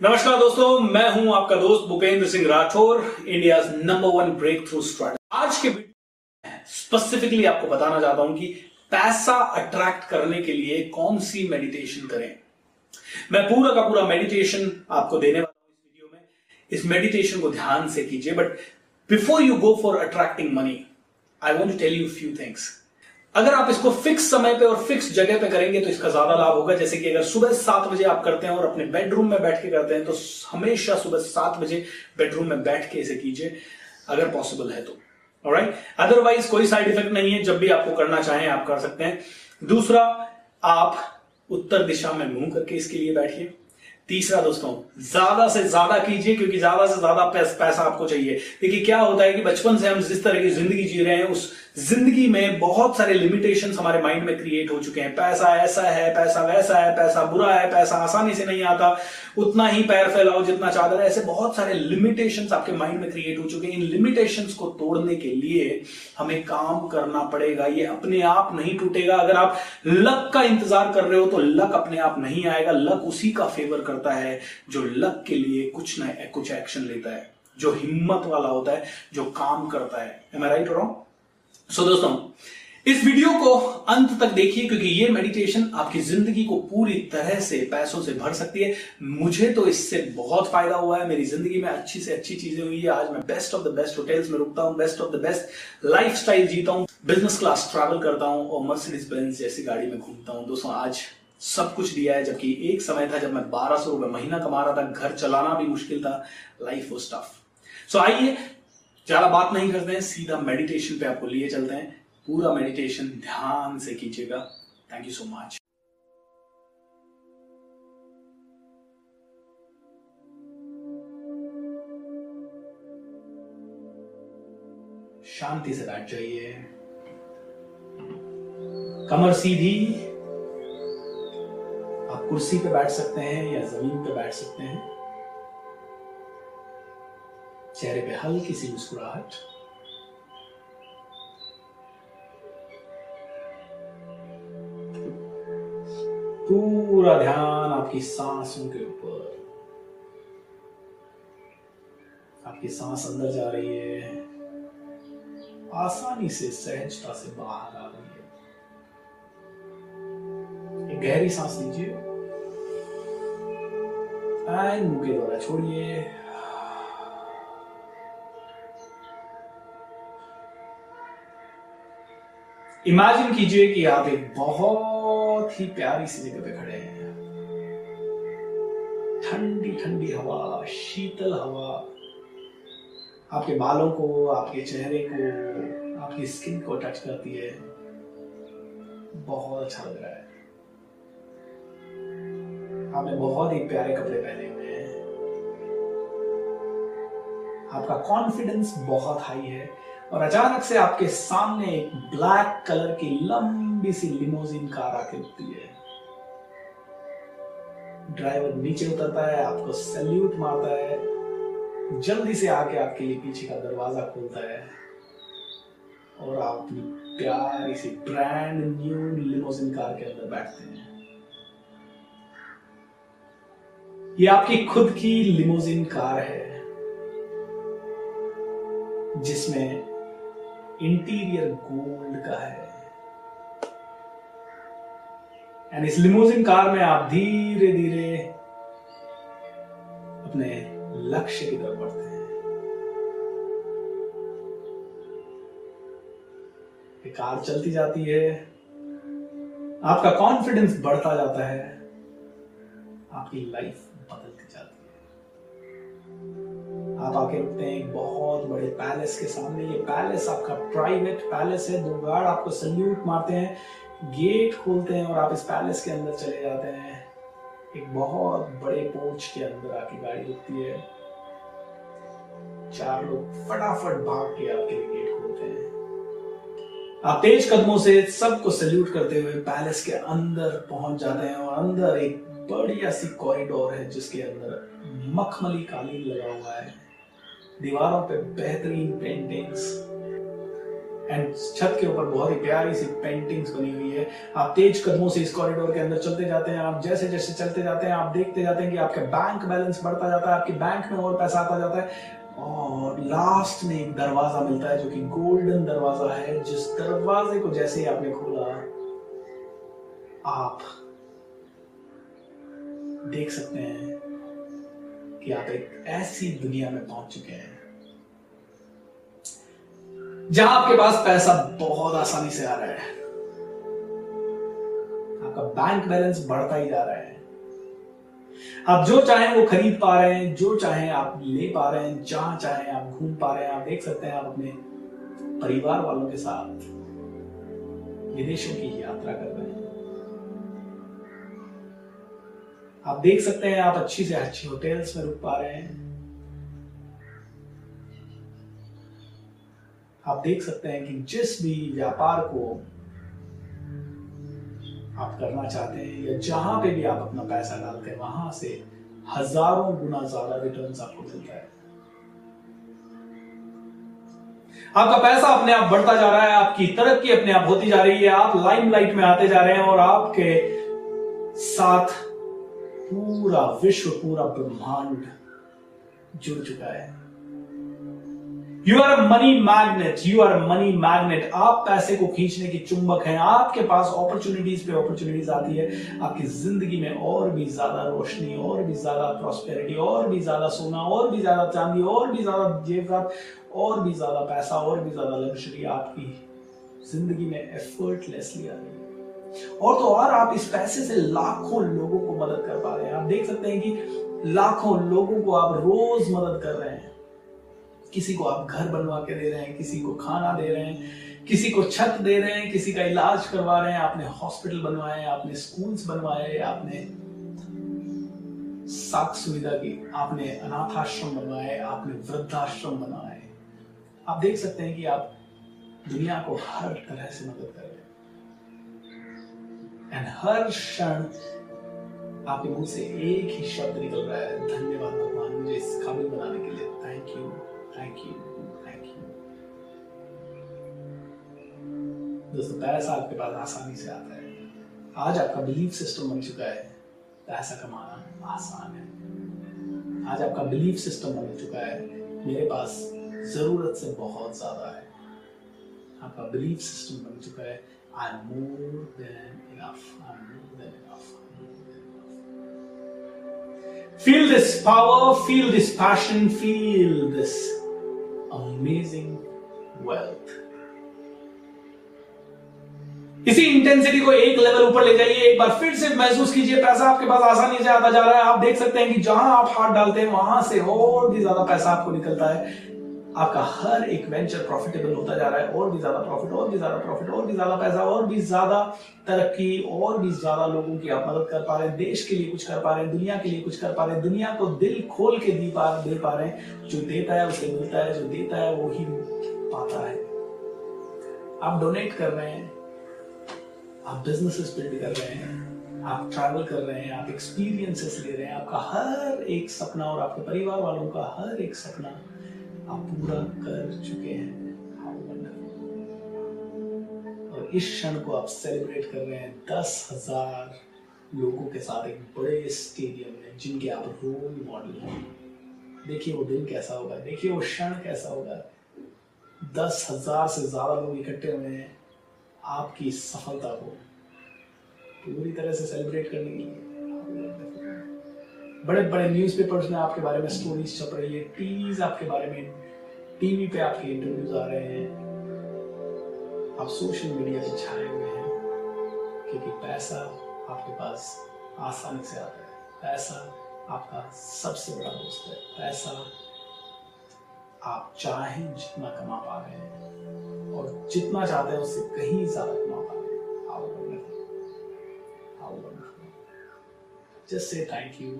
नमस्कार दोस्तों, मैं हूँ आपका दोस्त Bhupendra Singh Rathore India number one breakthrough strategy आज के स्पेसिफिकली आपको बताना चाहता हूँ कि पैसा अट्रैक्ट करने के लिए कौन सी मेडिटेशन करें। मैं पूरा का पूरा मेडिटेशन आपको देने वाला हूँ इस वीडियो में। इस मेडिटेशन को ध्यान से कीजिए but before you go for attracting money I want to tell you few things अगर आप इसको फिक्स समय पे और फिक्स जगह पे करेंगे तो इसका ज़्यादा लाभ होगा। जैसे कि अगर सुबह सात बजे आप करते हैं और अपने बेडरूम में बैठ के करते हैं तो हमेशा सुबह सात बजे बेडरूम में बैठ के इसे कीजिए, अगर पॉसिबल है तो। राइट अदरवाइज़ कोई साइड इफ़ेक्ट नहीं है, जब भी आपको करना चाहें आप कर सकते हैं। दूसरा, आप उत्तर दिशा में मुँह करके इसके लिए बैठिए। तीसरा दोस्तों, ज़्यादा से ज़्यादा कीजिए, क्योंकि ज़्यादा से ज़्यादा पैसा आपको चाहिए। देखिए, क्या होता है कि बचपन से हम जिस तरह की ज़िंदगी जी रहे हैं, उस ज़िंदगी में बहुत सारे लिमिटेशंस हमारे माइंड में क्रिएट हो चुके हैं। पैसा ऐसा है, पैसा वैसा है, पैसा बुरा है, पैसा आसानी से नहीं आता, उतना ही पैर फैलाओ जितना चादर है। ऐसे बहुत सारे लिमिटेशंस आपके माइंड में क्रिएट हो चुके हैं। इन लिमिटेशंस को तोड़ने के लिए हमें काम करना पड़ेगा। ये अपने आप नहीं टूटेगा। अगर आप लक का इंतज़ार कर रहे हो तो लक अपने आप नहीं आएगा। लक उसी का फेवर करता है जो लक के लिए कुछ ना कुछ एक्शन लेता है, जो हिम्मत वाला होता है, जो काम करता है। राइट रॉन्ग सो दोस्तों, इस वीडियो को अंत तक देखिए, क्योंकि ये मेडिटेशन आपकी ज़िंदगी को पूरी तरह से, पैसों से भर सकती है। मुझे तो इससे बहुत फ़ायदा हुआ है। मेरी ज़िंदगी में अच्छी से अच्छी चीज़ें हुई है। आज मैं best of the best hotels में रुकता हूँ best of the best life जीता हूँ। बिज़नेस क्लास ट्रैवल करता हूँ और मर्सिडीज बेंज जैसी गाड़ी में घूमता हूँ। दोस्तों, आज सब कुछ दिया है, जबकि एक समय था जब मैं बारह सौ रुपए महीना कमा रहा था। घर चलाना भी मुश्किल था। लाइफ वॉज़ टफ सो आइए ज़्यादा बात नहीं करते हैं, सीधा मेडिटेशन पे आपको लिए चलते हैं। पूरा मेडिटेशन ध्यान से कीजिएगा। थैंक यू सो मच शांति से बैठ जाइए। कमर सीधी आप कुर्सी पे बैठ सकते हैं या ज़मीन पे बैठ सकते हैं। चेहरे पे हल्की सी मुस्कुराहट। पूरा ध्यान आपकी सांसों के ऊपर। आपकी सांस अंदर जा रही है। आसानी से सहजता से बाहर आ रही है। एक गहरी सांस लीजिए। मुँह के द्वारा छोड़िए। इमेजिन कीजिए कि आप एक बहुत ही प्यारी सी जगह पे खड़े हैं। ठंडी ठंडी हवा, शीतल हवा। आपके बालों को, आपके चेहरे को, आपकी स्किन को टच करती है। बहुत अच्छा लग रहा है। आपने बहुत ही प्यारे कपड़े पहने हुए हैं। आपका कॉन्फिडेंस बहुत हाई है। और अचानक से आपके सामने एक ब्लैक कलर की लंबी सी लिमोजिन कार आके रुकती है। ड्राइवर नीचे उतरता है, आपको सैल्यूट मारता है, जल्दी से आके आपके लिए पीछे का दरवाज़ा खोलता है। और आप अपनी प्यारी सी ब्रांड न्यू लिमोजिन कार के अंदर बैठते हैं। ये आपकी खुद की लिमोजिन कार है, जिसमें इंटीरियर गोल्ड का है। एंड इस लिमोजिन कार में आप धीरे धीरे अपने लक्ष्य की तरफ़ बढ़ते हैं। कार चलती जाती है। आपका कॉन्फिडेंस बढ़ता जाता है। आपकी लाइफ बदलती जाती है। आप आके रुकते हैं एक बहुत बड़े पैलेस के सामने। ये पैलेस आपका प्राइवेट पैलेस है। दो गार्ड आपको सल्यूट मारते हैं गेट खोलते हैं और आप इस पैलेस के अंदर चले जाते हैं। एक बहुत बड़े पोर्च के अंदर आपकी गाड़ी रुकती है। चार लोग फटाफट भाग के आपके लिए गेट खोलते हैं। आप तेज कदमों से सबको सल्यूट करते हुए पैलेस के अंदर पहुँच जाते हैं और अंदर एक बढ़िया सी कॉरिडोर है जिसके अंदर मखमली कालीन लगा हुआ है। दीवारों पे बेहतरीन पेंटिंग्स एंड छत के ऊपर बहुत ही प्यारी सी पेंटिंग्स बनी हुई है। आप तेज कदमों से इस कॉरिडोर के अंदर चलते जाते हैं। आप जैसे जैसे चलते जाते हैं, आप देखते जाते हैं कि आपके बैंक बैलेंस बढ़ता जाता है, आपके बैंक में और पैसा आता जाता है। और लास्ट में एक दरवाज़ा मिलता है जो कि गोल्डन दरवाज़ा है, जिस दरवाजे को जैसे ही आपने खोला, आप देख सकते हैं। कि आप एक ऐसी दुनिया में पहुँच चुके हैं, जहाँ आपके पास पैसा बहुत आसानी से आ रहा है। आपका बैंक बैलेंस बढ़ता ही जा रहा है। आप जो चाहें वो खरीद पा रहे हैं, जो चाहें आप ले पा रहे हैं, जहाँ चाहें आप घूम पा रहे हैं, आप देख सकते हैं आप अपने परिवार वालों के साथ विदेशों की यात्रा कर रहे हैं। आप देख सकते हैं, आप अच्छी से अच्छी होटेल्स में रुक पा रहे हैं। आप देख सकते हैं कि जिस भी व्यापार को आप करना चाहते हैं, या जहाँ पे भी आप अपना पैसा डालते हैं, वहाँ से हज़ारों गुना ज़्यादा रिटर्न आपको मिलता है। आपका पैसा अपने आप बढ़ता जा रहा है, आपकी तरक्की अपने आप होती जा रही है, आप लाइमलाइट में आते जा रहे हैं और आपके साथ पूरा विश्व, पूरा ब्रह्मांड जुड़ चुका है। You are money magnet you are money magnet आप पैसे को खींचने की चुंबक हैं। आपके पास अपॉर्चुनिटीज़ पे अपॉर्चुनिटीज़ आती है। आपकी ज़िंदगी में और भी ज़्यादा रोशनी, और भी ज़्यादा प्रॉस्पेरिटी और भी ज़्यादा सोना, और भी ज़्यादा चांदी, और भी ज़्यादा जेवरात, और भी ज़्यादा पैसा, और भी ज़्यादा लग्जरी आपकी ज़िंदगी में एफर्टलेसली आ रही है। और तो और आप इस पैसे से लाखों लोगों को मदद कर पा रहे हैं। आप देख सकते हैं कि लाखों लोगों को आप रोज मदद कर रहे हैं। किसी को आप घर बनवा के दे रहे हैं, किसी को खाना दे रहे हैं, किसी को छत दे रहे हैं, किसी का इलाज करवा रहे हैं। आपने हॉस्पिटल बनवाए, आपने स्कूल्स बनवाए, आपने साख सुविधा की, आपने अनाथ आश्रम बनवाए, आपने वृद्धाश्रम बनवाए। आप देख सकते हैं कि आप दुनिया को हर तरह से मदद कर एंड हर क्षण आपके मुँह से एक ही शब्द निकल रहा है, धन्यवाद भगवान, मुझे इस काबिल बनाने के लिए। Thank you thank you thank you दोस्तों, पैसा आपके पास आसानी से आता है। आज आपका बिलीफ सिस्टम बन चुका है। पैसा कमाना आसान है। आज आपका बिलीफ सिस्टम बन चुका है। मेरे पास ज़रूरत से बहुत ज़्यादा है। आपका बिलीफ सिस्टम बन चुका है। More than enough I am more than enough Feel this power, feel this passion, feel this amazing wealth. इसी इंटेंसिटी को एक लेवल ऊपर ले जाइए एक बार फिर से महसूस कीजिए पैसा आपके पास आसानी से आता जा रहा है। आप देख सकते हैं कि जहाँ आप हाथ डालते हैं वहाँ से और भी ज़्यादा पैसा आपको निकलता है। आपका हर एक वेंचर प्रॉफिटेबल होता जा रहा है, और भी ज़्यादा प्रॉफिट और भी ज़्यादा प्रॉफिट और भी ज़्यादा पैसा, और भी ज़्यादा तरक्की, और भी ज़्यादा लोगों की आप मदद कर पा रहे हैं, देश के लिए कुछ कर पा रहे हैं, दुनिया के लिए कुछ कर पा रहे हैं, दुनिया को दिल खोल के दी पा, दे पा रहे हैं। जो देता है, उसे मिलता है, जो देता है, वो ही पाता है। आप डोनेट कर रहे हैं, आप बिजनेसेस बिल्ड कर रहे हैं, आप ट्रैवल कर रहे हैं, आप एक्सपीरियंसेस ले रहे हैं, आपका हर एक सपना और आपके परिवार वालों का हर एक सपना आप पूरा कर चुके हैं। और इस क्षण को आप सेलिब्रेट कर रहे हैं दस हज़ार लोगों के साथ एक बड़े स्टेडियम में, जिनके आप रोल मॉडल हैं। देखिए वो दिन कैसा होगा, देखिए वो क्षण कैसा होगा। दस हज़ार से ज़्यादा लोग इकट्ठे हुए हैं आपकी सफलता को पूरी तरह से सेलिब्रेट करने के लिए। बड़े बड़े न्यूज़पेपर्स में आपके बारे में स्टोरीज छप रही है टीवीज आपके बारे में टीवी पे आपके इंटरव्यूज़ आ रहे हैं। आप सोशल मीडिया पे छाए हुए हैं, क्योंकि पैसा आपके पास आसानी से आता है। पैसा आपका सबसे बड़ा दोस्त है। पैसा आप चाहें जितना कमा पा रहे हैं, और जितना चाहते हैं उससे कहीं ज़्यादा कमा पा रहे हैं। Just say thank you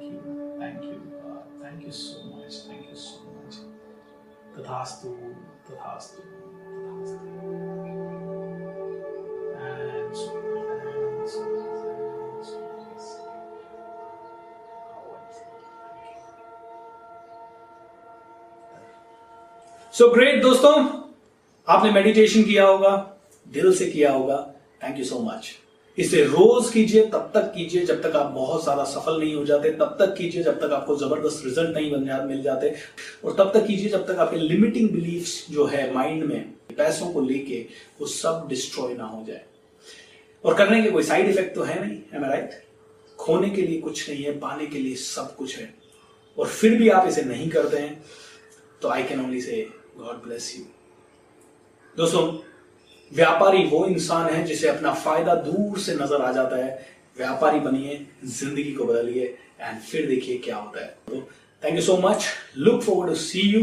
Thank you, thank you, God. Thank you so much. Thank you so much. Tathastu, Tathastu, Tathastu. And so, and so, and so, yes. How wonderful. Thank great दोस्तों आपने meditation किया होगा दिल से किया होगा thank you so much इसे रोज कीजिए, तब तक कीजिए जब तक आप बहुत ज़्यादा सफल नहीं हो जाते, तब तक कीजिए जब तक आपको ज़बरदस्त रिज़ल्ट नहीं बन मिल जाते। और तब तक कीजिए जब तक आपके लिमिटिंग बिलीफ्स जो है माइंड में, पैसों को लेके वो सब डिस्ट्रॉय ना हो जाए। और करने के कोई साइड इफ़ेक्ट तो है नहीं एम राइट खोने के लिए कुछ नहीं है, पाने के लिए सब कुछ है। और फिर भी आप इसे नहीं करते हैं तो I can only say God bless you दोस्तों व्यापारी वो इंसान है जिसे अपना फ़ायदा दूर से नज़र आ जाता है। व्यापारी बनिए, ज़िंदगी को बदलिए एंड फिर देखिए क्या होता है। तो thank you so much look forward to see you